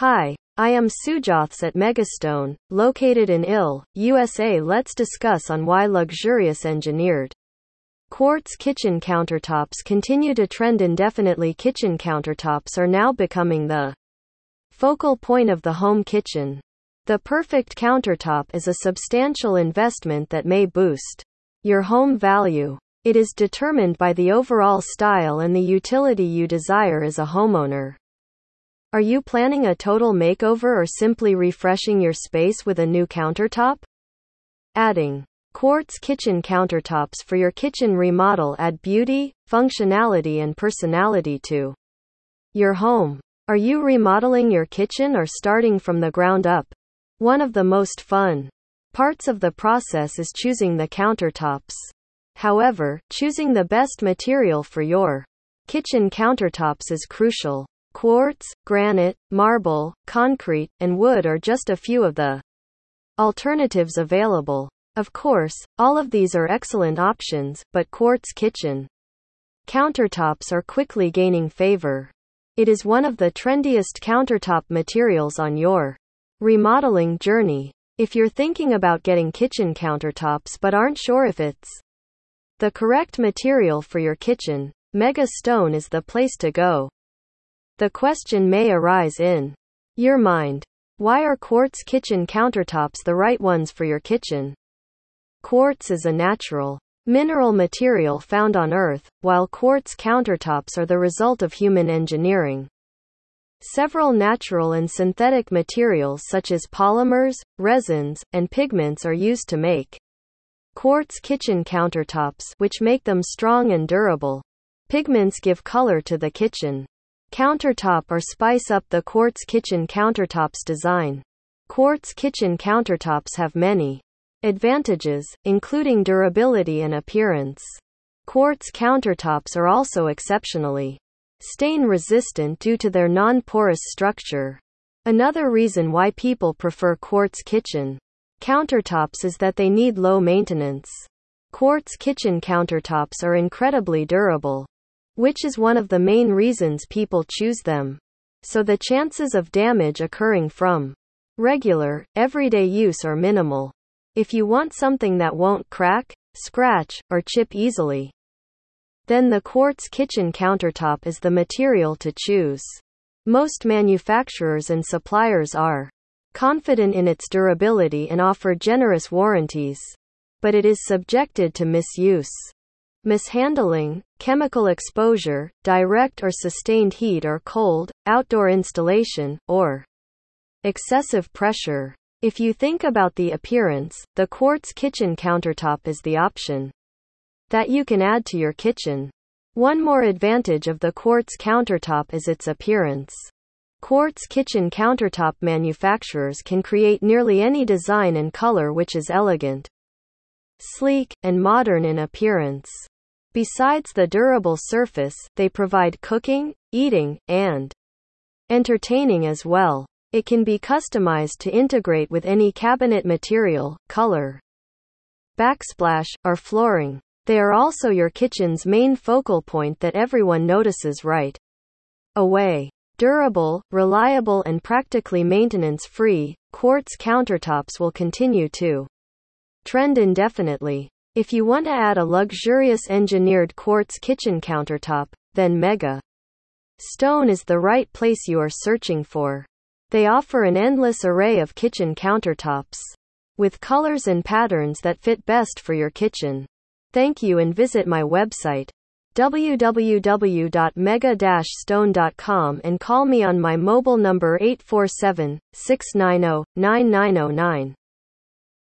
Hi, I am Sujoths at Megastone, located in Ill, USA. Let's discuss on why luxurious engineered quartz kitchen countertops continue to trend indefinitely. Kitchen countertops are now becoming the focal point of the home kitchen. The perfect countertop is a substantial investment that may boost your home value. It is determined by the overall style and the utility you desire as a homeowner. Are you planning a total makeover or simply refreshing your space with a new countertop? Adding quartz kitchen countertops for your kitchen remodel add beauty, functionality, and personality to your home. Are you remodeling your kitchen or starting from the ground up? One of the most fun parts of the process is choosing the countertops. However, choosing the best material for your kitchen countertops is crucial. Quartz, granite, marble, concrete, and wood are just a few of the alternatives available. Of course, all of these are excellent options, but quartz kitchen countertops are quickly gaining favor. It is one of the trendiest countertop materials on your remodeling journey. If you're thinking about getting kitchen countertops but aren't sure if it's the correct material for your kitchen, Mega Stone is the place to go. The question may arise in your mind. Why are quartz kitchen countertops the right ones for your kitchen? Quartz is a natural mineral material found on Earth, while quartz countertops are the result of human engineering. Several natural and synthetic materials such as polymers, resins, and pigments are used to make quartz kitchen countertops, which make them strong and durable. Pigments give color to the kitchen countertop or spice up the quartz kitchen countertops design. Quartz kitchen countertops have many advantages, including durability and appearance. Quartz countertops are also exceptionally stain resistant due to their non porous structure. Another reason why people prefer quartz kitchen countertops is that they need low maintenance. Quartz kitchen countertops are incredibly durable which is one of the main reasons people choose them. So the chances of damage occurring from regular, everyday use are minimal. If you want something that won't crack, scratch, or chip easily, then the quartz kitchen countertop is the material to choose. Most manufacturers and suppliers are confident in its durability and offer generous warranties. But it is subjected to misuse mishandling, chemical exposure, direct or sustained heat or cold, outdoor installation, or excessive pressure. If you think about the appearance, the quartz kitchen countertop is the option that you can add to your kitchen. One more advantage of the quartz countertop is its appearance. Quartz kitchen countertop manufacturers can create nearly any design and color which is elegant, sleek, and modern in appearance. Besides the durable surface, they provide cooking, eating, and entertaining as well. It can be customized to integrate with any cabinet material, color, backsplash, or flooring. They are also your kitchen's main focal point that everyone notices right away. Durable, reliable, and practically maintenance free, quartz countertops will continue to trend indefinitely. If you want to add a luxurious engineered quartz kitchen countertop, then Mega Stone is the right place you are searching for. They offer an endless array of kitchen countertops with colors and patterns that fit best for your kitchen. Thank you and visit my website www.mega-stone.com and call me on my mobile number 847 690 9909.